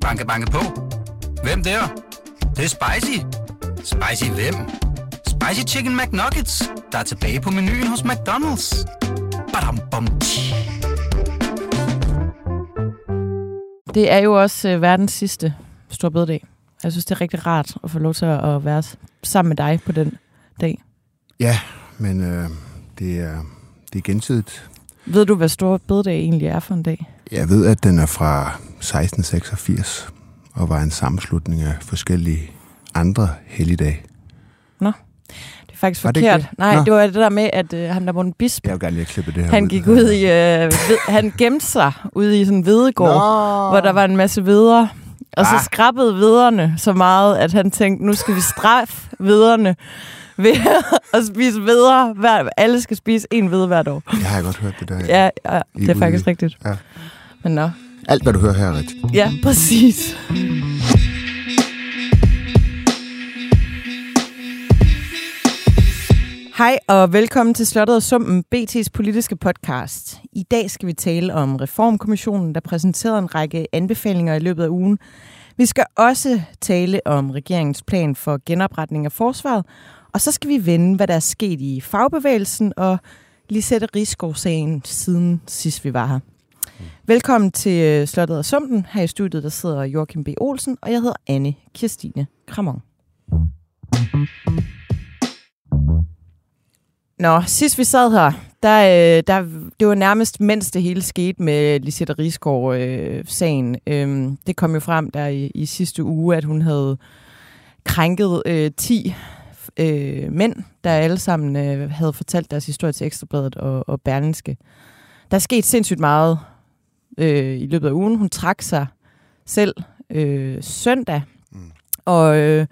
Banke, banke på. Hvem der? Det, det er spicy. Spicy hvem? Spicy Chicken McNuggets, der er tilbage på menuen hos McDonald's. Badum, bom, tji. Det er jo også øh, verdens sidste store bededag. Jeg synes, det er rigtig rart at få lov til at være sammen med dig på den dag. Ja, men øh, det, er, det er gensidigt. Ved du, hvad store bededag egentlig er for en dag? Jeg ved, at den er fra 1686 og var en sammenslutning af forskellige andre helligdage. Det er faktisk Var forkert. det? Nej, Nå. det var det der med, at øh, han der var en bisp. Jeg vil gerne lige have klippet det her Han ud. gik ud i... Øh, ved, han gemte sig ude i sådan en hvedegård, Nå. hvor der var en masse videre. Og så Ah. skrabbede viderne så meget, at han tænkte, nu skal vi straffe viderne ved at spise videre. Hver, alle skal spise en hvide hvert år. Jeg har godt hørt det der. Ja, ja det er faktisk rigtigt. Ja. Men nå. Alt, hvad du hører her er rigtigt. Ja, præcis. Hej og velkommen til Slottet og Sumpen, BT's politiske podcast. I dag skal vi tale om Reformkommissionen, der præsenterede en række anbefalinger i løbet af ugen. Vi skal også tale om regeringens plan for genopretning af forsvaret, og så skal vi vende, hvad der er sket i fagbevægelsen og Lisette Rigsgaard-sagen siden sidst vi var her. Velkommen til øh, Slottet og Sumpen. Her i studiet der sidder Joachim B. Olsen, og jeg hedder Anne Kirstine Kramon. Nå, sidst vi sad her, der, øh, der, det var nærmest mens det hele skete med Lisette Rigsgaard-sagen. Øh, øhm, det kom jo frem der i, i sidste uge, at hun havde krænket øh, 10 øh, mænd, der alle sammen øh, havde fortalt deres historie til Ekstrabladet og, og Berlingske. Der er sket sindssygt meget øh, i løbet af ugen. Hun trak sig selv øh, søndag, Mm. og øh,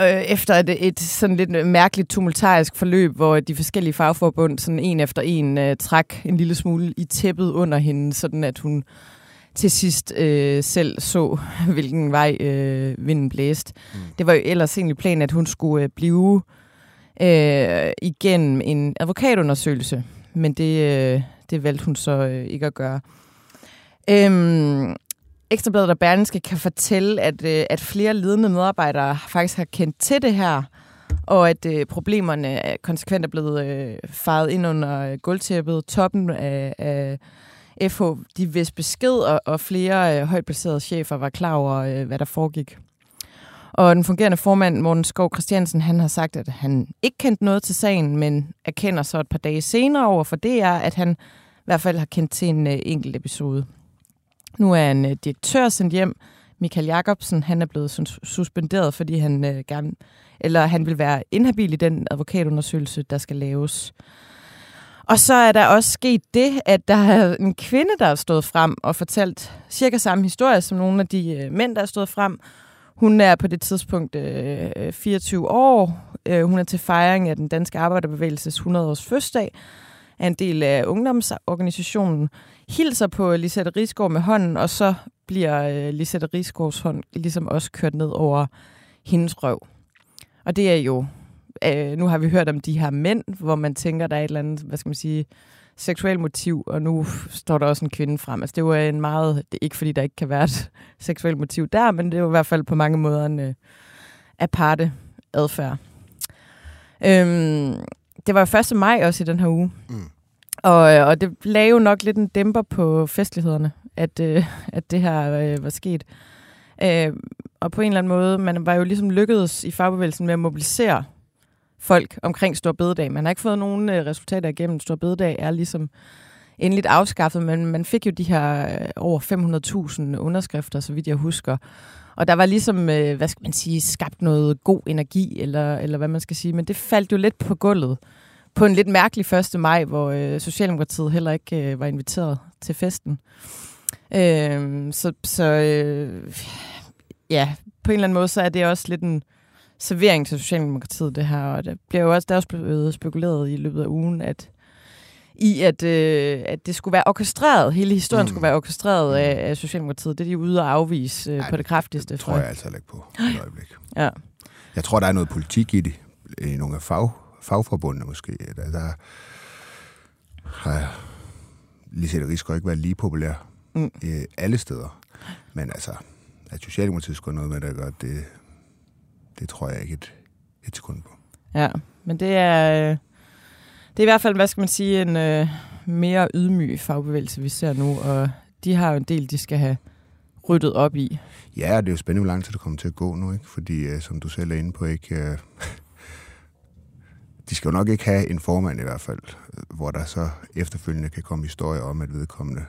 øh, efter et, et sådan lidt mærkeligt tumultarisk forløb, hvor de forskellige fagforbund sådan en efter en øh, trak en lille smule i tæppet under hende, sådan at hun til sidst øh, selv så, hvilken vej øh, vinden blæste. Mm. Det var jo ellers egentlig planen, at hun skulle øh, blive øh, igennem en advokatundersøgelse, men det, øh, det valgte hun så øh, ikke at gøre. Øhm, Ekstrabladet og Berlingske kan fortælle, at, øh, at flere ledende medarbejdere faktisk har kendt til det her, og at øh, problemerne er konsekvent er blevet øh, faret ind under øh, gulvtæppet. Toppen af, af FH, de vidste besked, og, og flere øh, højt placerede chefer var klar over, øh, hvad der foregik. Og den fungerende formand, Morten Skov Christiansen, han har sagt, at han ikke kendte noget til sagen, men erkender så et par dage senere over for DR, at han i hvert fald har kendt til en øh, enkelt episode. Nu er en øh, direktør sendt hjem. Michael Jacobsen, han er blevet sus- suspenderet, fordi han øh, gerne, eller han vil være inhabil i den advokatundersøgelse, der skal laves. Og så er der også sket det, at der er en kvinde, der er stået frem og fortalt cirka samme historie som nogle af de øh, mænd, der er stået frem. Hun er på det tidspunkt øh, øh 24 år. Øh, hun er til fejring af den danske arbejderbevægelses 100-års fødselsdag. Er en del af ungdomsorganisationen. Hilser på Lisette Rigsgaard med hånden, og så bliver øh, Lisette Rigsgaards hånd ligesom også kørt ned over hendes røv. Og det er jo... Øh, nu har vi hørt om de her mænd, hvor man tænker, der er et eller andet, hvad skal man sige, seksuelt motiv, og nu står der også en kvinde frem. Altså det var en meget, det er ikke fordi der ikke kan være et seksuelt motiv der, men det var i hvert fald på mange måder en øh, aparte adfærd. Øhm, det var jo 1. maj også i den her uge, Mm. og, øh, og det lagde jo nok lidt en dæmper på festlighederne, at, øh, at det her øh, var sket. Øh, og på en eller anden måde, man var jo ligesom lykkedes i fagbevægelsen med at mobilisere folk omkring Stor Bededag. Man har ikke fået nogen øh, resultater igennem. Stor Bededag er ligesom endeligt afskaffet, men man fik jo de her øh, over 500.000 underskrifter, så vidt jeg husker. Og der var ligesom, øh, hvad skal man sige, skabt noget god energi, eller, eller hvad man skal sige, men det faldt jo lidt på gulvet på en lidt mærkelig 1. maj, hvor øh, Socialdemokratiet heller ikke øh, var inviteret til festen. Øh, så så øh, ja, på en eller anden måde, så er det også lidt en servering til Socialdemokratiet, det her. Og det bliver jo også, der er også blevet spekuleret i løbet af ugen, at i at, øh, at det skulle være orkestreret, hele historien Mm. mm. skulle være orkestreret af, af Socialdemokratiet. Det er de ude at afvise øh, Ej, på det kraftigste. Det tror jeg altså ikke på et øjeblik. Ja. Jeg tror, der er noget politik i det. I nogle af fag, fagforbundene måske. Der, der har Lisette Rigsgaard ikke været lige populær Mm. øh, alle steder. Men altså, at Socialdemokratiet skulle have noget med det at gøre, det, det tror jeg ikke et, et sekund på. Ja, men det er, øh, det er i hvert fald, hvad skal man sige, en øh, mere ydmyg fagbevægelse, vi ser nu, og de har jo en del, de skal have ryddet op i. Ja, og det er jo spændende, hvor lang tid det kommer til at gå nu, ikke? Fordi, uh, som du selv er inde på, ikke... Uh, de skal jo nok ikke have en formand i hvert fald, hvor der så efterfølgende kan komme historier om, at vedkommende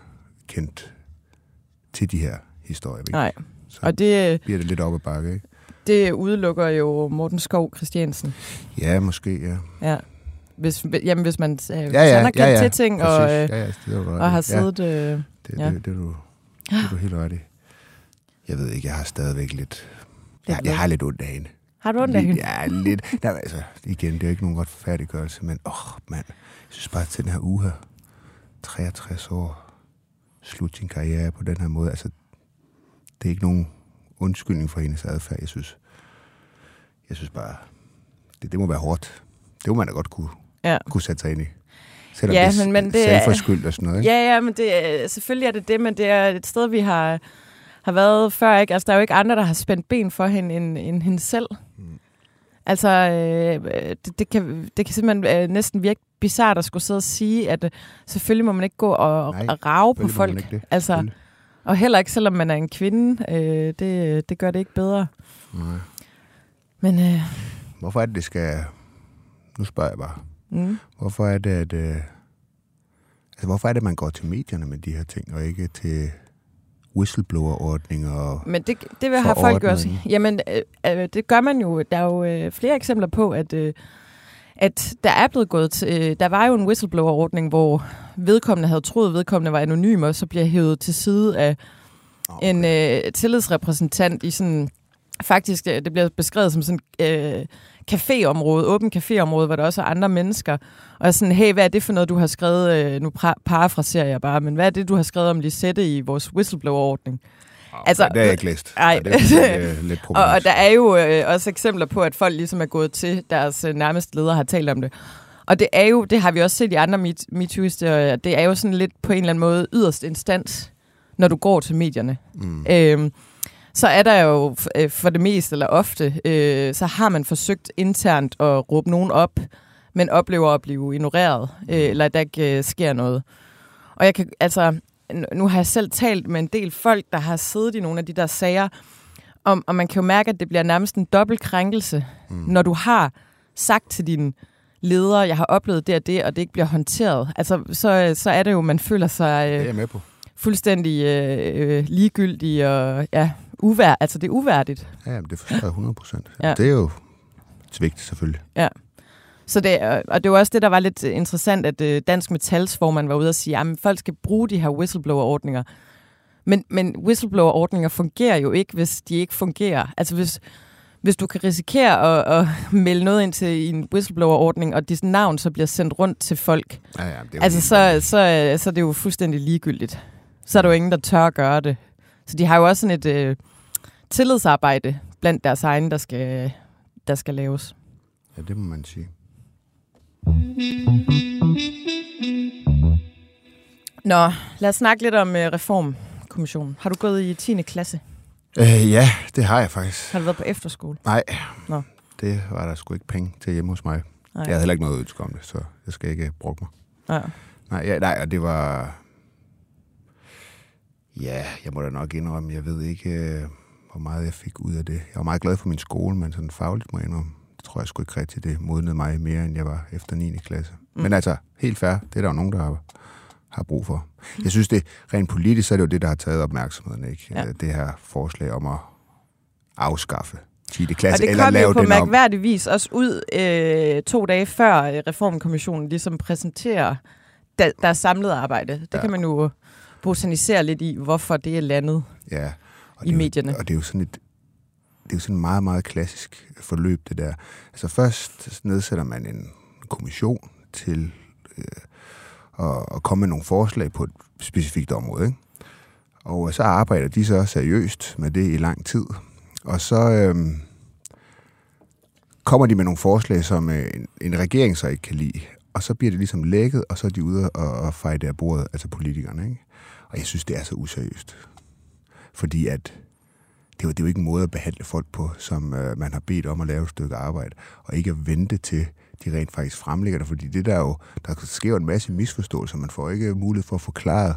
kendt til de her historier. Ikke? Nej, Så og det, bliver det lidt op ad bakke, ikke? det udelukker jo Morten Skov Christiansen. Ja, måske, ja. Ja. Hvis, jamen, hvis man øh, ja, Ja, ja, ja, ja, til ting, og, øh, ja, ja, det og har ja, siddet... Øh, det, ja. det, det, er du, det er du helt ret i. Jeg ved ikke, jeg har stadigvæk lidt... Jeg, jeg har lidt ondt af hende. har du ondt af hende? Ja, lidt. Nej, altså, igen, det er jo ikke nogen retfærdiggørelse, men åh, oh, mand. Jeg synes bare, at den her uge her, 63 år, slut sin karriere på den her måde, altså, det er ikke nogen undskyldning for hendes adfærd, jeg synes. Jeg synes bare, det, det må være hårdt. Det må man da godt kunne, Ja. kunne sætte sig ind i. Selvom Ja, det er men- men det er- og sådan noget, ikke? Ja, ja, men det, selvfølgelig er det det, men det er et sted, vi har, har været før. Ikke? Altså, der er jo ikke andre, der har spændt ben for hende end, end hende selv. Mm. Altså, øh, det, det, kan, det kan simpelthen øh, næsten virke bizart at skulle sidde og sige, at øh, selvfølgelig må man ikke gå og, Nej, og rave på folk. Altså, og heller ikke, selvom man er en kvinde. Øh, det, det gør det ikke bedre. Nej. Men øh, Hvorfor er det, det skal... Nu spørger jeg bare. Mm, Hvorfor er det, at... Øh... Altså, hvorfor er det, man går til medierne med de her ting, og ikke til whistleblower-ordninger og... Men det, det vil have folk også. Jamen, øh, øh, det gør man jo. Der er jo øh, flere eksempler på, at, øh, at der er blevet gået til... Øh, der var jo en whistleblower-ordning, hvor vedkommende havde troet, at vedkommende var anonym, og så bliver hævet til side af Okay. en øh, tillidsrepræsentant i sådan... Faktisk, øh, det bliver beskrevet som sådan øh, caféområde, åben caféområde, hvor der også er andre mennesker. Og sådan, hey, hvad er det for noget, du har skrevet? Øh, nu parafraserer jeg bare, men hvad er det, du har skrevet om Lisette i vores whistleblower-ordning? altså- altså, det har jeg ikke læst. Ej. Og det er lidt, Og, og der er jo øh, også eksempler på, at folk ligesom er gået til deres øh, nærmeste ledere har talt om det. Og det er jo, det har vi også set i andre MeToo-historier, det er jo sådan lidt på en eller anden måde yderst instans, når du går til medierne. Mm. Øhm, så er der jo øh, for det meste eller ofte, øh, så har man forsøgt internt at råbe nogen op, men oplever at blive ignoreret, øh, eller at der ikke øh, sker noget. Og jeg kan, altså, nu har jeg selv talt med en del folk, der har siddet i nogle af de der sager, om, og man kan jo mærke, at det bliver nærmest en dobbelt krænkelse, mm. når du har sagt til din leder, jeg har oplevet det og det, og det ikke bliver håndteret. Altså, så, så er det jo, man føler sig... Det er Øh, jeg med på. fuldstændig øh, øh, ligegyldig og ja, uvær, altså det er uværdigt. Ja, jamen, det forstår jeg 100 procent. Ja. Ja. Det er jo svigt, selvfølgelig. Så det, og det var også det, der var lidt interessant, at øh, Dansk Metals formand var ude og sige, at folk skal bruge de her whistleblower-ordninger. Men, men whistleblower-ordninger fungerer jo ikke, hvis de ikke fungerer. Altså hvis, hvis du kan risikere at, at melde noget ind til en whistleblower-ordning, og dit navn så bliver sendt rundt til folk, Ja, ja, det er altså helt- så, så, så er det jo fuldstændig ligegyldigt. Så er der jo ingen, der tør at gøre det. Så de har jo også sådan et øh, tillidsarbejde blandt deres egne, der skal, der skal laves. Ja, det må man sige. Nå, lad os snakke lidt om øh, reformkommissionen. Har du gået i 10. klasse? Øh, ja, det har jeg faktisk. Har du været på efterskole? Nej, Nå. det var der sgu ikke penge til hjemme hos mig. Nej. Jeg havde heller ikke noget ønske om det, så jeg skal ikke bruge mig. Ja. Nej, ja, nej, og det var... Ja, jeg må da nok indrømme, jeg ved ikke, øh, hvor meget jeg fik ud af det. Jeg var meget glad for min skole, men sådan fagligt må jeg indrømme, det tror jeg sgu ikke rigtigt, det modnede mig mere, end jeg var efter 9. klasse. Mm. Men altså, helt fair, det er der jo nogen, der har, har brug for. Jeg synes, det rent politisk, så er det jo det, der har taget opmærksomheden, ikke? Ja. Øh, Det her forslag om at afskaffe 10. Og klasse, det eller kom jo lave på mærkværdig vis også ud øh, to dage før øh, reformkommissionen ligesom præsenterer der, deres samlede arbejde. Det. Ja. kan man jo botanisere lidt i, hvorfor det er landet. Ja. Og i det er jo- medierne. Og det er jo sådan et det er jo sådan et meget, meget klassisk forløb, det der. Altså først nedsætter man en kommission til øh, at, at komme med nogle forslag på et specifikt område. Ikke? Og så arbejder de så seriøst med det i lang tid. Og så øh, kommer de med nogle forslag, som øh, en, en regering så ikke kan lide. Og så bliver det ligesom lækket, og så er de ude og, og fejde af bordet, altså politikerne. Ikke? Og jeg synes, det er så useriøst. Fordi at det er, jo, det er jo ikke en måde at behandle folk på, som øh, man har bedt om at lave et stykke arbejde, og ikke at vente til de rent faktisk fremlægger det, fordi det der jo, der sker jo en masse misforståelser, man får ikke mulighed for at forklare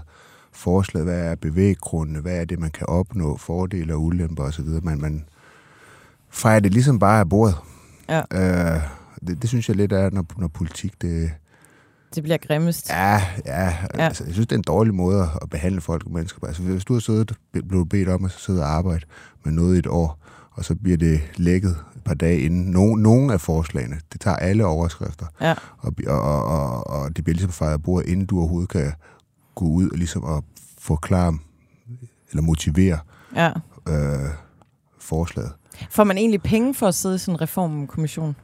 forslaget, hvad er bevæggrundene, hvad er det, man kan opnå, fordele og ulemper osv., men man fejrer det ligesom bare af bordet. Ja. Øh, det, det synes jeg lidt er, når, når politik det... Det bliver grimmest. Ja, ja, ja. Altså, jeg synes, det er en dårlig måde at behandle folk og mennesker på. Altså, hvis du har siddet, blevet bedt om at sidde og arbejde med noget i et år, og så bliver det lækket et par dage inden. No, nogle af forslagene, det tager alle overskrifter, Ja. og, og, og, og det bliver ligesom fejret af bordet, inden du overhovedet kan gå ud og ligesom at forklare eller motivere Ja. øh, forslaget. Får man egentlig penge for at sidde i sådan en reformkommission?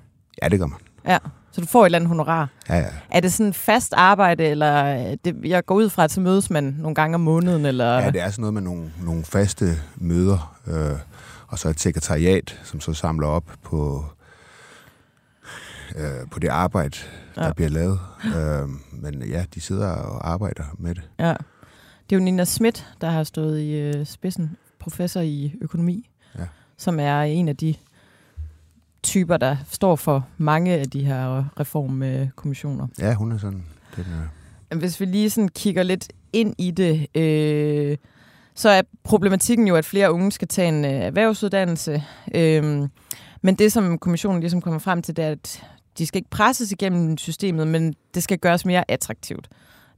Ja, det gør man. Ja. Så du får et eller andet honorar. Ja, ja. Er det sådan fast arbejde, eller det, jeg går ud fra, at så mødes man nogle gange om måneden, eller... Ja, det er sådan noget med nogle, nogle faste møder, øh, og så et sekretariat, som så samler op på, øh, på det arbejde, der Ja. ja. bliver lavet. Øh, men ja, de sidder og arbejder med det. Ja. Det er jo Nina Schmidt, der har stået i øh, spidsen, professor i økonomi, Ja. som er en af de typer, der står for mange af de her reformkommissioner. Ja, hun er sådan... Den, øh, Hvis vi lige sådan kigger lidt ind i det, øh, så er problematikken jo, at flere unge skal tage en øh, erhvervsuddannelse. Øh, men det, som kommissionen ligesom kommer frem til, det er, at de skal ikke presses igennem systemet, men det skal gøres mere attraktivt.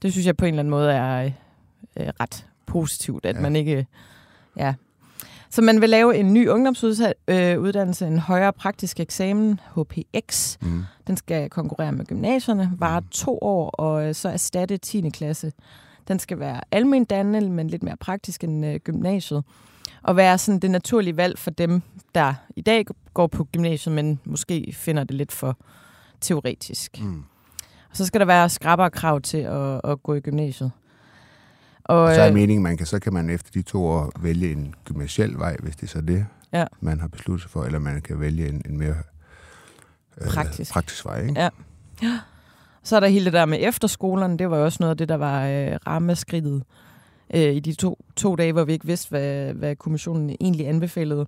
Det synes jeg på en eller anden måde er øh, ret positivt, at ja. Man ikke... Ja. Så man vil lave en ny ungdomsuddannelse, en højere praktisk eksamen, HPX. mm. Den skal konkurrere med gymnasierne, vare to år, og øh, så erstatte 10. klasse. Den skal være almen dannende, men lidt mere praktisk end øh, gymnasiet. Og være sådan det naturlige valg for dem, der i dag går på gymnasiet, men måske finder det lidt for teoretisk. Mm. Og så skal der være skrappere krav til at, at gå i gymnasiet. Og, Så er øh, meningen, man kan, så kan man efter de to år vælge en gymnasiel vej, hvis det er så det, Ja. man har besluttet sig for, eller man kan vælge en, en mere øh, Praktisk. praktisk vej. Ikke? Ja. Så er der hele det der med efterskolerne. Det var jo også noget af det, der var øh, rammeskridtet øh, i de to, to dage, hvor vi ikke vidste, hvad, hvad kommissionen egentlig anbefalede.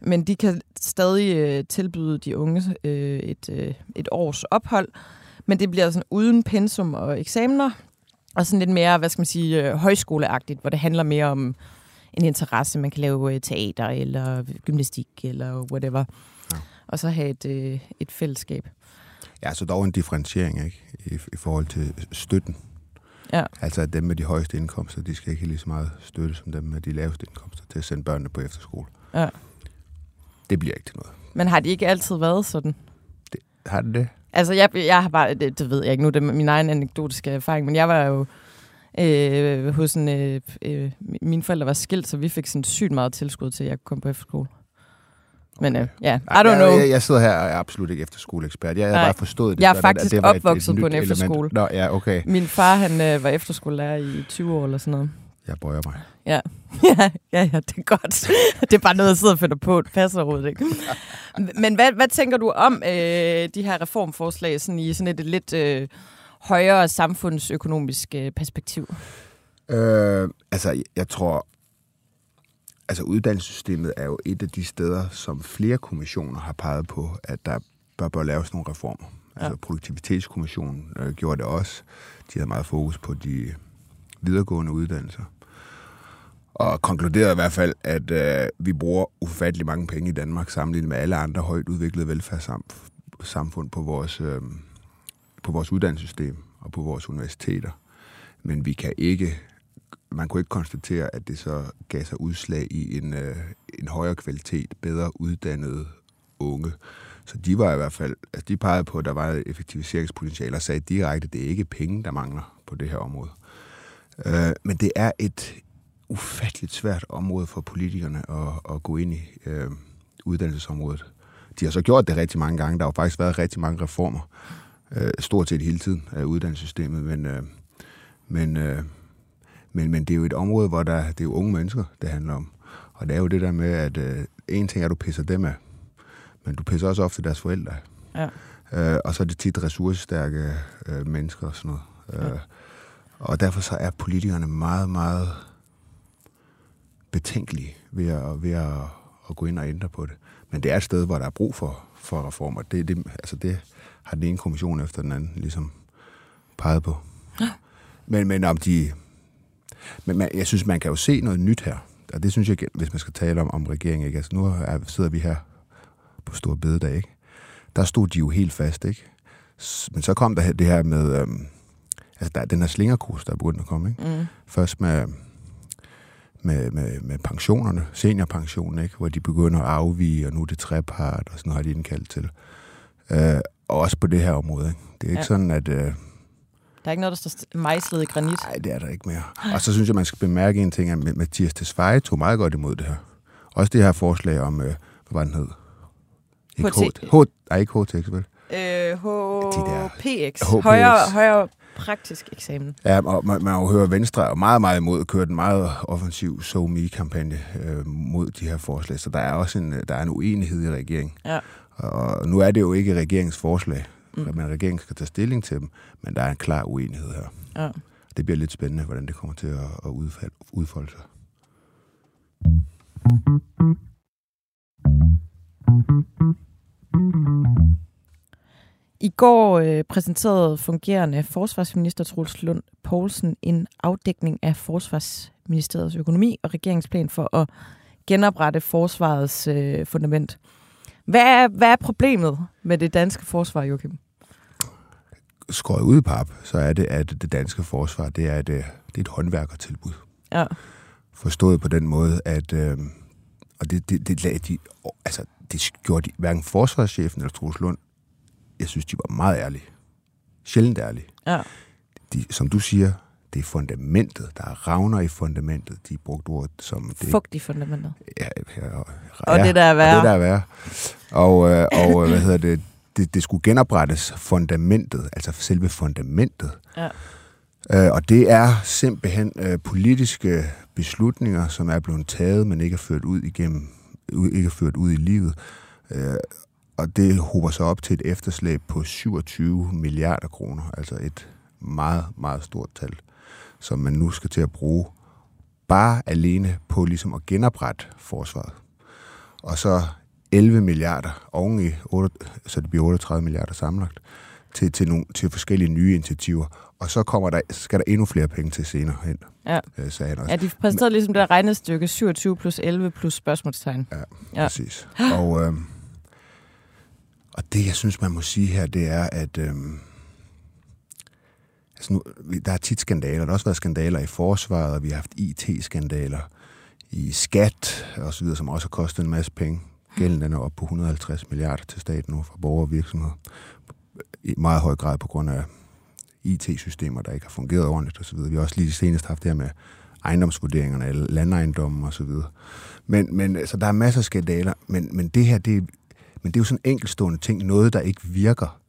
Men de kan stadig øh, tilbyde de unge øh, et, øh, et års ophold, men det bliver sådan uden pensum og eksamener, og sådan lidt mere, hvad skal man sige, øh, højskoleagtigt, hvor det handler mere om en interesse. Man kan lave øh, teater eller gymnastik eller whatever. Ja. Og så have et, øh, et fællesskab. Ja, så dog en differentiering ikke? I, i forhold til støtten. Ja. Altså at dem med de højeste indkomster, de skal ikke lige så meget støtte som dem med de laveste indkomster til at sende børnene på efterskole. Ja. Det bliver ikke til noget. Men har de ikke altid været sådan? Har det det? Altså, jeg, jeg har bare, det, det ved jeg ikke nu, det er min egen anekdotiske erfaring, men jeg var jo øh, hos en, øh, øh, mine forældre var skilt, så vi fik sådan sygt meget tilskud til, at jeg kunne komme på efterskole. Men øh, ja, I don't know. Jeg, jeg, jeg sidder her og er absolut ikke efterskoleekspert. Jeg har bare forstået det. Jeg er sådan, at faktisk det var et- et opvokset nyt på en element. efterskole. Nå, ja, okay. Min far, han øh, var efterskolelærer i 20 år eller sådan noget. Jeg bøjer mig. Ja, ja, ja, ja, det er godt. Det er bare noget, jeg sidder og finder på. Det passer overhovedet ikke. Men hvad, hvad tænker du om øh, de her reformforslag sådan i sådan et lidt øh, højere samfundsøkonomisk øh, perspektiv? Øh, altså, jeg tror... Altså, uddannelsessystemet er jo et af de steder, som flere kommissioner har peget på, at der bør, bør laves nogle reformer. Altså, Ja. Produktivitetskommissionen øh, gjorde det også. De havde meget fokus på de videregående uddannelser. Og konkluderede i hvert fald, at øh, vi bruger ufattelig mange penge i Danmark, sammenlignet med alle andre højt udviklede velfærdssamfund på vores, øh, på vores uddannelsessystem og på vores universiteter. Men vi kan ikke, man kunne ikke konstatere, at det så gav sig udslag i en, øh, en højere kvalitet, bedre uddannede unge. Så de var i hvert fald, altså de pegede på, at der var et effektiviseringspotentiale og sagde direkte, at det er ikke penge, der mangler på det her område. Øh, men det er et ufatteligt svært område for politikerne at, at gå ind i øh, uddannelsesområdet. De har så gjort det rigtig mange gange. Der har jo faktisk været rigtig mange reformer, øh, stort set hele tiden af uddannelsessystemet, men, øh, men, øh, men, men det er jo et område, hvor der, det er jo unge mennesker, det handler om. Og det er jo det der med, at øh, en ting er, at du pisser dem af, men du pisser også ofte deres forældre. Ja. Øh, og så er det tit ressourcestærke øh, mennesker og sådan noget. Øh, og derfor så er politikerne meget, meget betænkelige ved at, ved at, at gå ind og ændre på det. Men det er et sted, hvor der er brug for, for reformer. Det, det, altså det har den ene kommission efter den anden ligesom peget på. Ja. Men, men om de... Men man, jeg synes, man kan jo se noget nyt her. Og det synes jeg, hvis man skal tale om, om regeringen, ikke? Altså nu er, sidder vi her på Stor Bededag, ikke? Der stod de jo helt fast, ikke? Men så kom der det her med... Øhm, altså, der er den her slingerkurs, der er begyndt at komme, ikke? Mm. Først med, med, med, med pensionerne, seniorpensionen, ikke? Hvor de begynder at afvige, og nu er det trepart, og sådan har de indkaldt til. Øh, og også på det her område, ikke? Det er ikke ja. sådan, at... Øh, der er ikke noget, der står mejslet i granit. Nej, det er der ikke mere. Og så synes jeg, man skal bemærke en ting, at Mathias Tesfaye tog meget godt imod det her. Også det her forslag om, øh, hvad var den hed? Ikke H, H, nej, ikke HTX, vel? Øh, HPX. Højere, højere praktisk eksamen. Ja, og man, man jo hører Venstre og meget, meget imod at køre den meget offensiv SoMe-kampagne øh, mod de her forslag. Så der er også en, der er en uenighed i regeringen. Ja. Og nu er det jo ikke regeringens forslag mm. men regeringen skal tage stilling til dem, men der er en klar uenighed her. Ja. Det bliver lidt spændende, hvordan det kommer til at, at udfolde sig. I går øh, præsenterede fungerende forsvarsminister Troels Lund Poulsen en afdækning af forsvarsministeriets økonomi og regeringsplan for at genoprette forsvarets øh, fundament. Hvad er, hvad er problemet med det danske forsvar, Joachim? skåret ud i pap, så er det, at det danske forsvar, det er et, det er et håndværkertilbud. Ja. Forstået på den måde, at øh, og det, det, det lagde de, altså, det gjorde de, hverken forsvarschefen eller Troels Lund, jeg synes, de var meget ærlige. Sjældent ærlige. Ja. De, som du siger, det er fundamentet. Der er ravner i fundamentet. De brugte ordet som... Det, Fugt i fundamentet. Ja, ja, og, og det der er værre. Og det der er værre. Og, øh, og hvad hedder det? det, det skulle genoprettes fundamentet, altså selve fundamentet. Ja. Øh, og det er simpelthen øh, politiske beslutninger, som er blevet taget, men ikke er ført ud igennem, ikke er ført ud i livet. Øh, og det hober sig op til et efterslæb på 27 milliarder kroner, altså et meget, meget stort tal, som man nu skal til at bruge bare alene på ligesom at genoprette forsvaret. Og så 11 milliarder oven i, 8, så det bliver 38 milliarder samlet til, til, nogle, til forskellige nye initiativer. Og så kommer der, så skal der endnu flere penge til senere hen, ja. øh, sagde han også. Ja, de præsenterede ligesom det regnestykke 27 plus 11 plus spørgsmålstegn. Ja, ja. præcis. Og, øh, og det, jeg synes, man må sige her, det er, at øh, altså nu, der er tit skandaler. Der har også været skandaler i forsvaret, og vi har haft IT-skandaler i skat og så videre, som også har kostet en masse penge. Gælden den er op på 150 milliarder til staten nu fra borgere og virksomheder. I meget høj grad på grund af IT-systemer, der ikke har fungeret ordentligt osv. Vi har også lige senest haft det her med ejendomsvurderingerne af landejendommen osv. Men, men så der er masser af skandaler, men, men det her, det, er, men det er jo sådan en enkeltstående ting, noget, der ikke virker.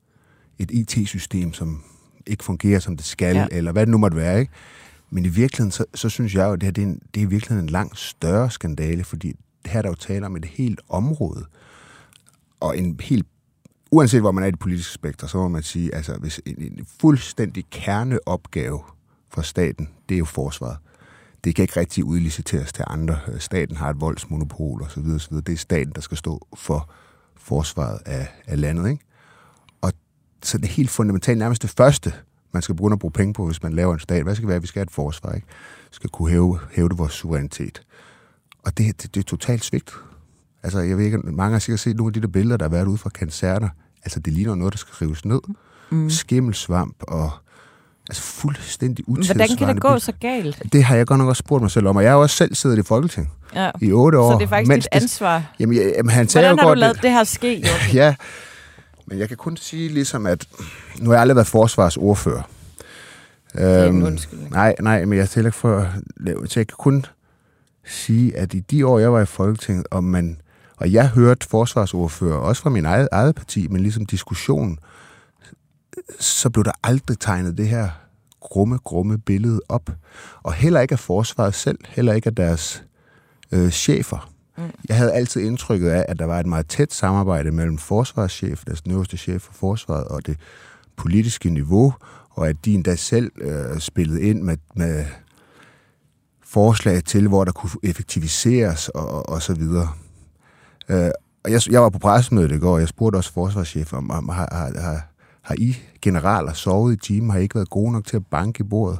Et IT-system, som ikke fungerer, som det skal, ja. eller hvad det nu måtte være, ikke? Men i virkeligheden, så, så synes jeg jo, at det her det er, en, det er i virkeligheden en langt større skandale, fordi her er der jo tale om et helt område, og en helt uanset hvor man er i det politiske spektrum, så må man sige, altså hvis en, en fuldstændig kerneopgave for staten, det er jo forsvaret. Det kan ikke rigtig udliciteres til andre. Staten har et voldsmonopol osv. osv. Det er staten, der skal stå for forsvaret af, af landet. Ikke? Og så det helt fundamentalt, nærmest det første, man skal begynde at bruge penge på, hvis man laver en stat. Hvad skal det være? Vi skal have et forsvar, ikke? Vi skal kunne hæve, hæve det vores suverænitet. Og det, det, det er totalt svigt. Altså, jeg ved ikke, mange har sikkert set nogle af de der billeder, der har været ude fra koncerter. Altså, det ligner noget, der skal rives ned. Mm. Skimmelsvamp og altså fuldstændig utidsvarende. Hvordan kan det gå så galt? Det har jeg godt nok også spurgt mig selv om, og jeg har også selv siddet i Folketing ja. i otte år. Så det er faktisk dit ansvar? Det, jamen, jamen, han Hvordan har du lavet det, det her ske? ja, men jeg kan kun sige ligesom, at nu har jeg aldrig været forsvarsordfører. Er øhm, undskyldning. Nej, nej, men jeg tæller for... Så jeg kan kun sige, at i de år, jeg var i Folketinget, og, man, og jeg hørte forsvarsordfører, også fra min eget, eget parti, men ligesom diskussion, så blev der aldrig tegnet det her grumme, grumme billede op. Og heller ikke af forsvaret selv, heller ikke af deres øh, chefer. Mm. Jeg havde altid indtrykket af, at der var et meget tæt samarbejde mellem forsvarschef, deres øverste chef for forsvaret, og det politiske niveau, og at de endda selv øh, spillede ind med, med forslag til, hvor der kunne effektiviseres og, og, og så videre. Øh, og jeg, jeg var på pressemødet i går, og jeg spurgte også forsvarschef om, om har, har, har, I generaler sovet i timen? Har I ikke været gode nok til at banke i bordet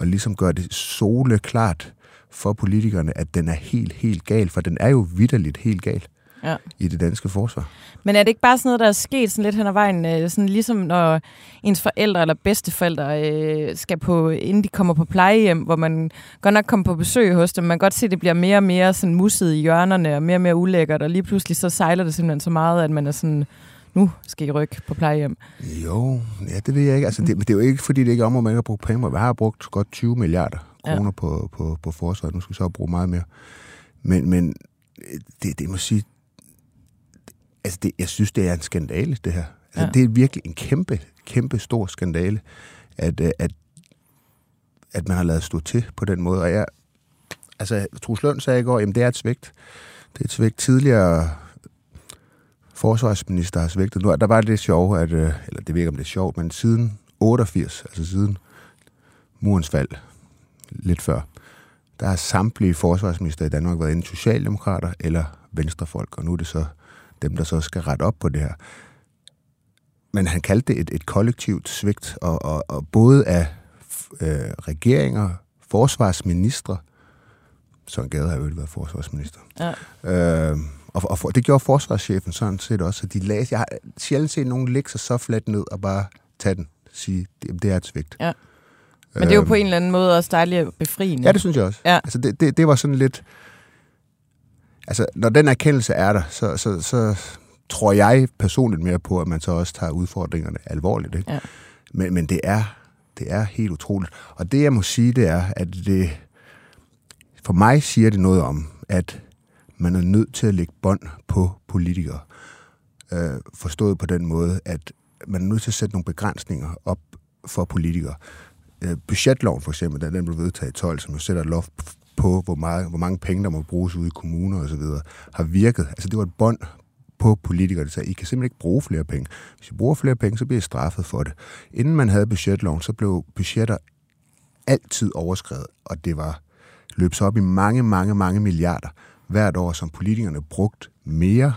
og ligesom gøre det sole klart for politikerne, at den er helt, helt gal? For den er jo vidderligt helt gal Ja. i det danske forsvar. Men er det ikke bare sådan noget, der er sket sådan lidt hen ad vejen, øh, sådan ligesom når ens forældre eller bedsteforældre øh, skal på, inden de kommer på plejehjem, hvor man godt nok kommer på besøg hos dem, man kan godt se, at det bliver mere og mere sådan musset i hjørnerne og mere og mere ulækkert, og lige pludselig så sejler det simpelthen så meget, at man er sådan, nu skal I rykke på plejehjem. Jo, ja, det ved jeg ikke. Altså, det, men det er jo ikke, fordi det ikke er om, at man ikke har brugt penge. Vi har brugt godt 20 milliarder Ja. kroner på, på, på forsvaret. Nu skal vi så bruge meget mere. Men, men det, det må sige... Altså, det, jeg synes, det er en skandale, det her. Altså, Ja. ja. Det er virkelig en kæmpe, kæmpe stor skandale, at, øh, at, at man har lavet stå til på den måde. Og jeg, altså, Truls Lund sagde i går, jamen det er et svigt. Det er et svigt tidligere forsvarsminister har svigtet. Nu, der var det sjove, at, øh, eller det ved ikke, om det er sjovt, men siden 88, altså siden murens fald, lidt før, der har samtlige forsvarsminister i Danmark været enten socialdemokrater eller venstrefolk, og nu er det så dem, der så skal rette op på det her. Men han kaldte det et, et kollektivt svigt, og, og, og både af øh, regeringer, forsvarsministre, Søren Gade har jo været forsvarsminister, Ja. Øh, og, og for, det gjorde forsvarschefen sådan set også, at de læste. Jeg har sjældent set nogen lægge sig så fladt ned og bare tage den. Sige, det, det er et svigt. Ja. Men det er jo Øhm, på en eller anden måde også dejligt befriende. Ja, det synes jeg også. Ja. Altså, det, det, det var sådan lidt... Altså, når den erkendelse er der, så, så, så tror jeg personligt mere på, at man så også tager udfordringerne alvorligt. Ikke? Ja. Men, men det er det er helt utroligt. Og det, jeg må sige, det er, at det... For mig siger det noget om, at man er nødt til at lægge bånd på politikere. Øh, forstået på den måde, at man er nødt til at sætte nogle begrænsninger op for politikere. Øh, budgetloven for eksempel, da den blev vedtaget i 12, som jo sætter et loft på, hvor, meget, hvor mange penge, der må bruges ude i kommuner osv., har virket. Altså det var et bånd på politikere, der sagde, I kan simpelthen ikke bruge flere penge. Hvis I bruger flere penge, så bliver I straffet for det. Inden man havde budgetloven, så blev budgetter altid overskrevet, og det var løb så op i mange, mange, mange milliarder hvert år, som politikerne brugt mere,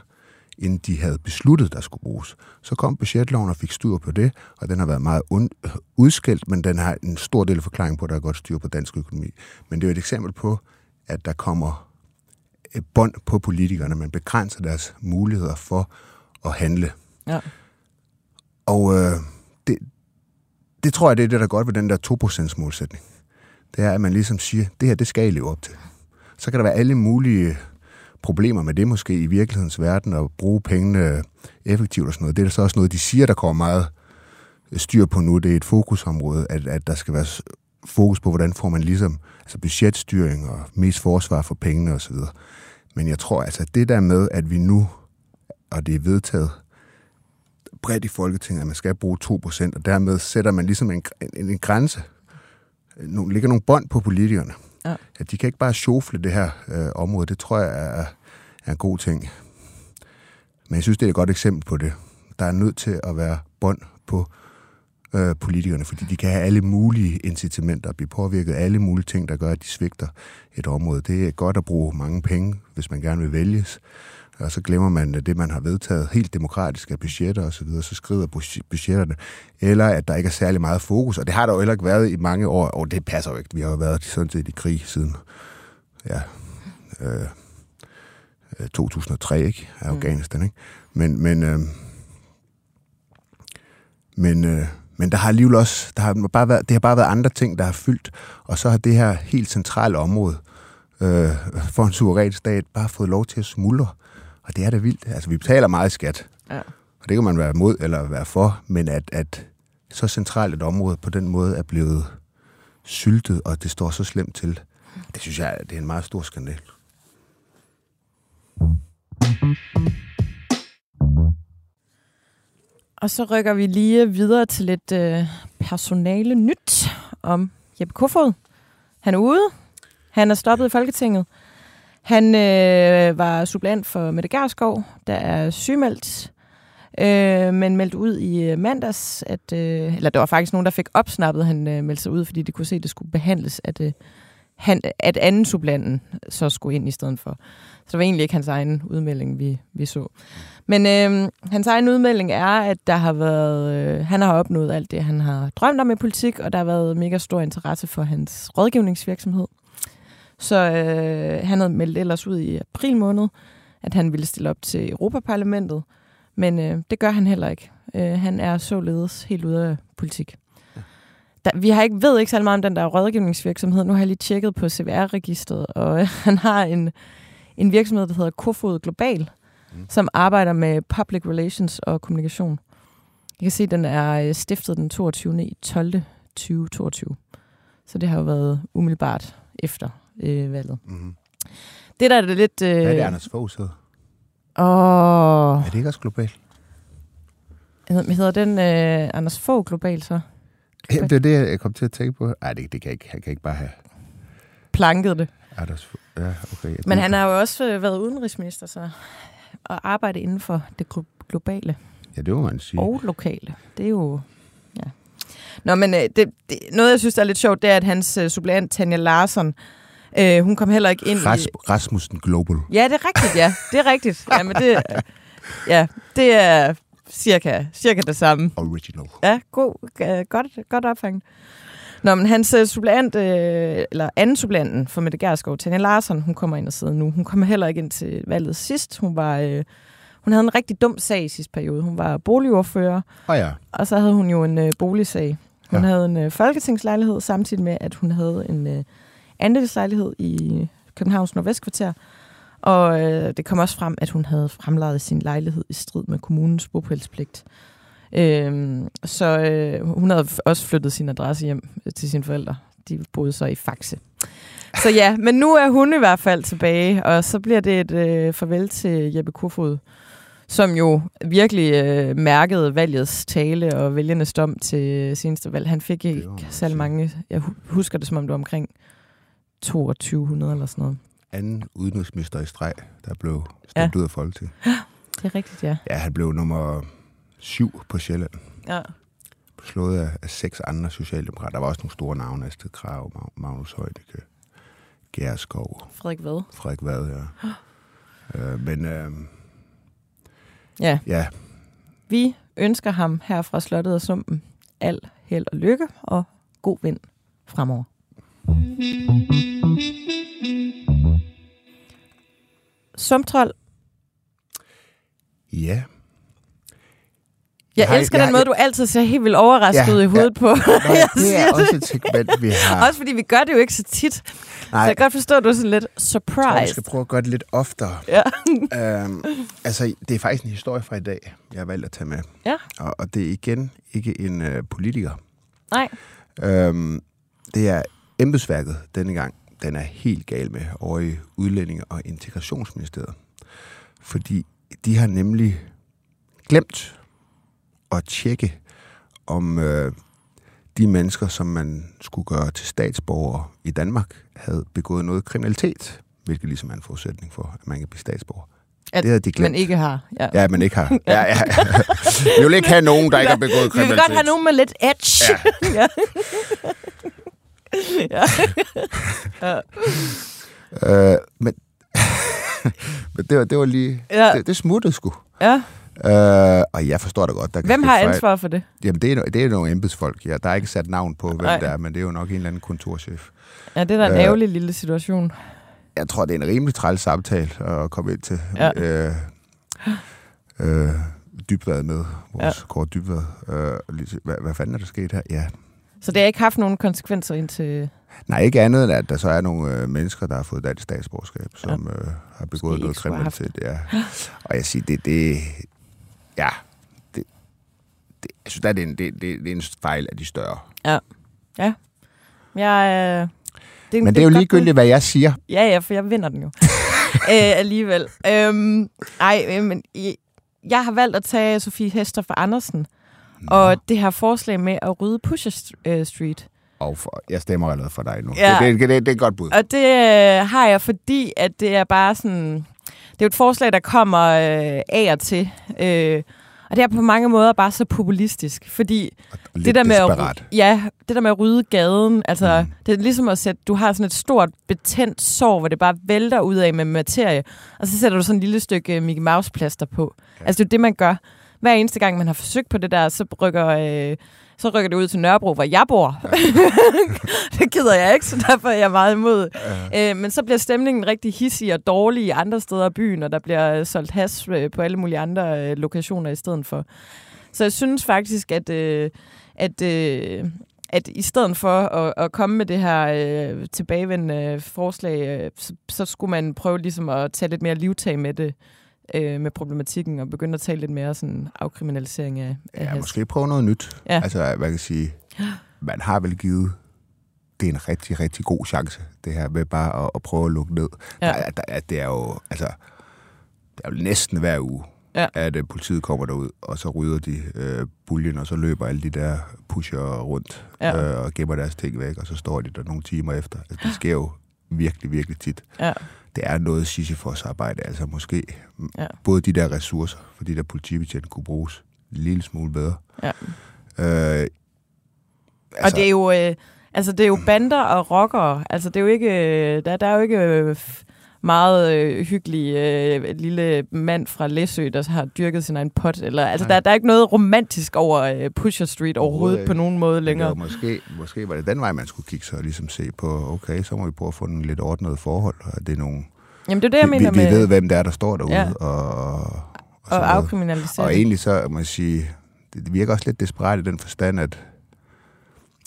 end de havde besluttet, der skulle bruges. Så kom budgetloven og fik styr på det, og den har været meget und- udskældt, men den har en stor del af forklaringen på, at der er godt styr på dansk økonomi. Men det er jo et eksempel på, at der kommer et bånd på politikerne, man begrænser deres muligheder for at handle. Ja. Og øh, det, det tror jeg, det er det, der er godt ved den der 2% målsætning. Det er, at man ligesom siger, det her, det skal I leve op til. Så kan der være alle mulige problemer med det måske i virkelighedens verden, og bruge pengene effektivt og sådan noget. Det er så også noget, de siger, der kommer meget øh, styr på nu. Det er et fokusområde, at, at der skal være fokus på, hvordan får man ligesom altså budgetstyring og mest forsvar for pengene osv. Men jeg tror altså, at det der med, at vi nu, og det er vedtaget bredt i Folketinget, at man skal bruge 2%, og dermed sætter man ligesom en, en, en grænse, nogle, ligger nogle bånd på politikerne. Ja. At de kan ikke bare sjofle det her øh, område. Det tror jeg er, er en god ting. Men jeg synes, det er et godt eksempel på det. Der er nødt til at være bånd på øh, politikerne, fordi de kan have alle mulige incitamenter og blive påvirket af alle mulige ting, der gør, at de svigter et område. Det er godt at bruge mange penge, hvis man gerne vil vælges. Og så glemmer man det, man har vedtaget helt demokratisk af budgetter osv., så, videre, så skrider budg- budgetterne. Eller at der ikke er særlig meget fokus, og det har der jo heller ikke været i mange år, og det passer jo ikke. Vi har jo været sådan set i krig siden ja, øh, øh, 2003, ikke? Af Afghanistan, ikke? Men, men, øh, men, øh, men der har alligevel også, der har bare været, det har bare været andre ting, der har fyldt, og så har det her helt centrale område øh, for en suveræn stat bare fået lov til at smuldre. Og det er da vildt. Altså, vi betaler meget skat, Ja. og det kan man være imod eller være for, men at, at så centralt et område på den måde er blevet syltet, og det står så slemt til, det synes jeg, det er en meget stor skandal. Og så rykker vi lige videre til lidt øh, personale nyt om Jeppe Kofod. Han er ude. Han er stoppet i Folketinget. Han øh, var suppleant for Mette Gerskov, der er sygemeldt, øh, men meldte ud i øh, mandags, at, øh, eller der var faktisk nogen, der fik opsnappet, han øh, meldte sig ud, fordi de kunne se, at det skulle behandles, at øh, han, at anden supplanten så skulle ind i stedet for. Så det var egentlig ikke hans egen udmelding, vi, vi så. Men øh, hans egen udmelding er, at der har været, øh, han har opnået alt det, han har drømt om i politik, og der har været mega stor interesse for hans rådgivningsvirksomhed. Så øh, han havde meldt ellers ud i april måned, at han ville stille op til Europaparlamentet, men øh, det gør han heller ikke. Øh, han er således helt ude af politik. Der, vi har ikke, ved ikke så meget om den der rådgivningsvirksomhed. Nu har jeg lige tjekket på CVR-registret, og øh, han har en, en virksomhed, der hedder Kofod Global, mm. som arbejder med public relations og kommunikation. Jeg kan se, at den er øh, stiftet den 22. 12. 2022. Så det har jo været umiddelbart efter øh, valget. Mm-hmm. Det der er det lidt... Øh... Hvad er det, Anders Fogh hedder? Åh... Er det ikke også globalt? Hedder, hedder den øh, Anders Fogh Global så? Jamen, det er det, jeg kom til at tænke på. Nej, det, det kan jeg ikke. Han kan ikke bare have Planket det. Anders Fogh. Ja, okay. Jeg Men han har jo også øh, været udenrigsminister, så og arbejde inden for det glo- globale Ja, det må man sige. og lokale. Det er jo... Ja. Nå, men øh, det, det, noget, jeg synes, der er lidt sjovt, det er, at hans øh, suppleant, Tanja Larsson, øh, hun kom heller ikke ind Ras- i... Rasmussen Global. Ja, det er rigtigt, ja. Det er rigtigt. Ja, men det, ja, det er cirka, cirka det samme. Original. Ja, god, øh, godt, godt opfanget. Nå, men hans uh, suppleant, øh, eller anden suppleanten for Mette Gerskov, Tanja Larsson, hun kommer ind og sidder nu. Hun kommer heller ikke ind til valget sidst. Hun var... Øh, hun havde en rigtig dum sag i sidste periode. Hun var boligordfører, oh, ja. og så havde hun jo en øh, boligsag. Hun ja. havde en øh, folketingslejlighed, samtidig med, at hun havde en øh, andelslejlighed i Københavns Nordvestkvarter. Og øh, det kom også frem, at hun havde fremlejet sin lejlighed i strid med kommunens bopælspligt. Øhm, så øh, hun havde også flyttet sin adresse hjem øh, til sine forældre. De boede så i Faxe. Så ja, men nu er hun i hvert fald tilbage, og så bliver det et øh, farvel til Jeppe Kofod, som jo virkelig øh, mærkede valgets tale og vælgernes dom til seneste valg. Han fik ikke særlig mange, jeg hu- husker det som om det var omkring 2200 eller sådan noget. Anden udenrigsminister i streg, der blev stemt ja. ud af Folketinget. Det er rigtigt, ja. Ja, han blev nummer syv på Sjælland. ja. Slået af, af seks andre socialdemokrater. Der var også nogle store navne. Astrid Krav, Mag- Magnus Heunicke, Gærskov, Frederik Vad. Frederik Vad, ja. øh, men øh, Ja, ja, vi ønsker ham her fra Slottet og Sumpen al held og lykke og god vind fremover. Sumtrol. ja. Jeg har- elsker jeg- den måde, jeg- du altid ser helt vildt overrasket Ja, ud i hovedet på. Nå, Jeg det er også et segment, vi har. Også fordi vi gør det jo ikke så tit. Så Nej, jeg kan godt forstå, at du er sådan lidt jeg tror, vi surprised. skal prøve at gøre det lidt oftere. Ja. øhm, altså, det er faktisk en historie fra i dag, jeg har valgt at tage med. Ja. Og, og det er igen ikke en øh, politiker. Nej. Øhm, det er embedsværket denne gang, den er helt gal med over i Udlændinge- og Integrationsministeriet. Fordi de har nemlig glemt at tjekke, om øh, de mennesker, som man skulle gøre til statsborgere i Danmark, havde begået noget kriminalitet, hvilket ligesom er en forudsætning for, at man kan blive statsborger. At det havde de glemt. Men ikke har. Ja. Ja, men ikke har. Ja, ja. Vi vil ikke have nogen, der ikke har begået Vi vil kriminalitet. godt have nogen med lidt edge. Ja. ja. Øh, men men det, var, det var lige... Ja. Det, det smuttede sgu. ja. Øh, og jeg forstår det godt. Der kan Hvem har ansvar for det? Jamen, det er, det er nogle embedsfolk. Ja, der er ikke sat navn på, hvem Nej. det er, men det er jo nok en eller anden kontorchef. Ja, det er da en Øh, ærgerlig lille situation. Jeg tror, det er en rimelig træls samtale at komme ind til. Ja. Øh, øh, dybvad med, vores ja. kort dybvad. Øh, hvad, hvad fanden er der sket her? Ja. Så det har ikke haft nogen konsekvenser indtil... Nej, ikke andet end, at der så er nogle øh, mennesker, der har fået dansk statsborgerskab, som øh, har begået noget kriminalitet. Ja. Og jeg siger, det, det, ja, det, det, jeg synes, det er, en, det, det, det er en fejl af de større. Jeg, øh, det Men det er jo et godt ligegyldigt, hvad jeg siger. Ja, ja, for jeg vinder den jo. øh, alligevel. Øhm, ej, øh, men jeg har valgt at tage Sofie Hester for Andersen. Og det her forslag med at rydde Pusher øh, Street. Og for, jeg stemmer allerede for dig nu. Ja. Det, det, det, det er et godt bud. Og det øh, har jeg, fordi at det er bare sådan... Det er jo et forslag, der kommer øh, af og til. Øh, og det er på mange måder bare så populistisk, fordi det der med desperat. at, ja, det der med at rydde gaden, altså Mm. det er ligesom at sætte, du har sådan et stort betændt sår, hvor det bare vælter ud af med materie, og så sætter du sådan et lille stykke Mickey Mouse plaster på. Ja. Altså det er det, man gør. Hver eneste gang, man har forsøgt på det der, så rykker, øh, så rykker det ud til Nørrebro, hvor jeg bor. Ja. det gider jeg ikke, så derfor er jeg meget imod. Ja. Øh, men så bliver stemningen rigtig hissig og dårlig i andre steder af byen, og der bliver øh, solgt has øh, på alle mulige andre øh, lokationer i stedet for. Så jeg synes faktisk, at, øh, at, øh, at i stedet for at, at komme med det her øh, tilbagevendende forslag, øh, så, så skulle man prøve ligesom at tage lidt mere livtag med det, øh, med problematikken, og begynde at tale lidt mere sådan afkriminalisering af, af Ja, has. måske prøve noget nyt. Ja. Altså, man kan sige, man har vel givet det er en rigtig, rigtig god chance, det her med bare at, at prøve at lukke ned. Ja. Der, er- der, er- det er jo, altså, det er jo næsten hver uge, Ja. at uh, politiet kommer derud, og så rydder de uh, buljen, og så løber alle de der pusher rundt Ja. uh, og gemmer deres ting væk, og så står de der nogle timer efter. Altså, det sker jo virkelig, virkelig tit. Ja. Det er noget Sisyfos arbejde, altså måske Ja. både de der ressourcer, for de der politibetjente kunne bruges en lille smule bedre. Ja. Øh, Altså, og det er jo... Øh, Altså, det er jo bander og rockere. Altså, det er jo ikke... øh, Der, der er jo ikke øh, f- meget øh, hyggelig øh, lille mand fra Læsø, der har dyrket sin egen pot. Eller, altså, der, der er ikke noget romantisk over øh, Pusher Street overhovedet på nogen måde længere. var måske, måske var det den vej, man skulle kigge så og ligesom se på, okay, så må vi prøve at få nogle lidt ordnede forhold. Og det er nogle, Jamen, det er det, jeg vi, mener vi, vi med ved, hvem det er, der står derude. Ja. Og, og, og, afkriminalisere. og egentlig så må jeg sige, det, det virker også lidt desperat i den forstand, at,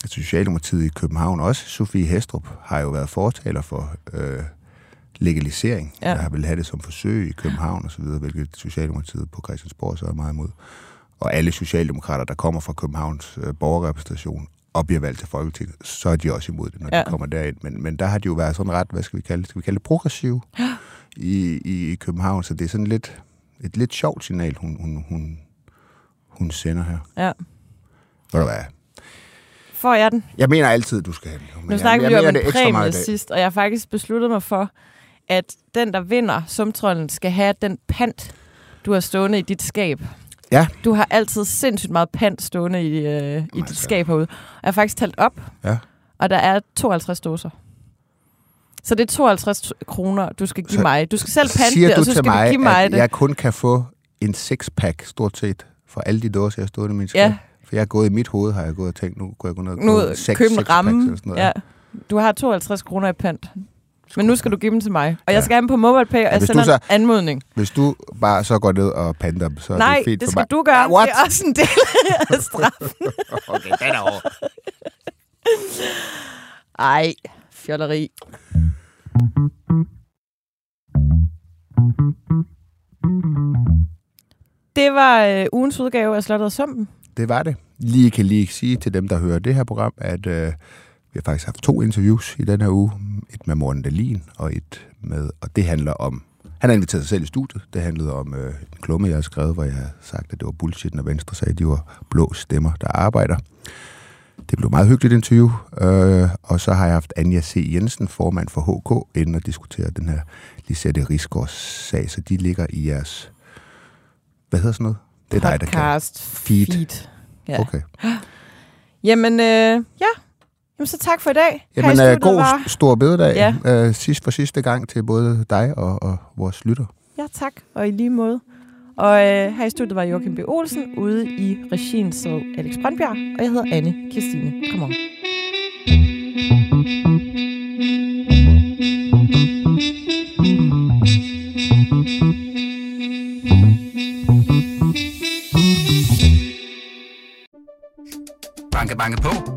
at Socialdemokratiet i København, også Sofie Hestrup, har jo været fortaler for øh, legalisering. Ja. Ja. Der har vel have det som forsøg i København og så videre, hvilket Socialdemokratiet på Christiansborg så er meget imod. Og alle socialdemokrater, der kommer fra Københavns øh, borgerrepræsentation og bliver valgt til Folketinget, så er de også imod det, når ja. Ja. de kommer derind. Men, men der har de jo været sådan ret, hvad skal vi kalde det? Skal vi kalde det progressiv i, i, i København? Så det er sådan lidt, et lidt sjovt signal, hun, hun, hun, hun sender her. Ja. Ved du hvad? Får jeg den? Jeg mener altid, du skal have den. Men Nu snakker vi jo om en præmie sidst, og jeg har faktisk besluttet mig for, at den, der vinder sumtrollen, skal have den pant, du har stående i dit skab. Ja. Du har altid sindssygt meget pant stående i, øh, i dit altså. skab herude. Og jeg har faktisk talt op, Ja. og der er 52 dåser. Så det er 52 kroner, du skal give Så- mig. Du skal selv pante det, og så skal mig, du give mig at det. jeg kun kan få en six-pack, stort set, for alle de dåser, jeg stået i min skab? Ja. For jeg har gået i mit hoved, har jeg gået og tænkt, nu går jeg gå ned og købe en ramme. eller sådan noget. Ja. Du har 52 kroner i pant. Men nu skal du give dem til mig. Og Ja. jeg skal have dem på MobilePay, og jeg sender så- en anmodning. Hvis du bare så går ned og panter dem, så er Nej, det fint det for skal du gøre. Ah, what? Det er også en del af straffen. okay, den er over. Ej, fjolleri. Det var øh, ugens udgave af Slottet og Sumpen. Det var det. Lige kan lige sige til dem, der hører det her program, at øh, vi har faktisk haft to interviews i den her uge. Et med Morten Dahlin, og et med, og det handler om, han har inviteret sig selv i studiet. Det handlede om øh, en klumme, jeg har skrevet, hvor jeg har sagt, at det var bullshit, når Venstre sagde, at de var blå stemmer, der arbejder. Det blev et meget hyggeligt interview, øh, og så har jeg haft Anja C. Jensen, formand for HK, inden at diskutere den her Lisette Rigsgaards sag, så de ligger i jeres, hvad hedder sådan noget? Det er dig, der kan. Podcast Feed. feed. Ja. Okay. Jamen, øh, ja. Jamen, så tak for i dag. Her i Jamen, øh, god var... stor bededag. Ja. Øh, sidst for sidste gang til både dig og, og vores lytter. Ja, tak. Og i lige måde. Og øh, her i studiet var Joachim B. Olsen. Ude i regien så Alex Brøndbjerg. Og jeg hedder Anne Kirstine. Kom on. Banke, banke på.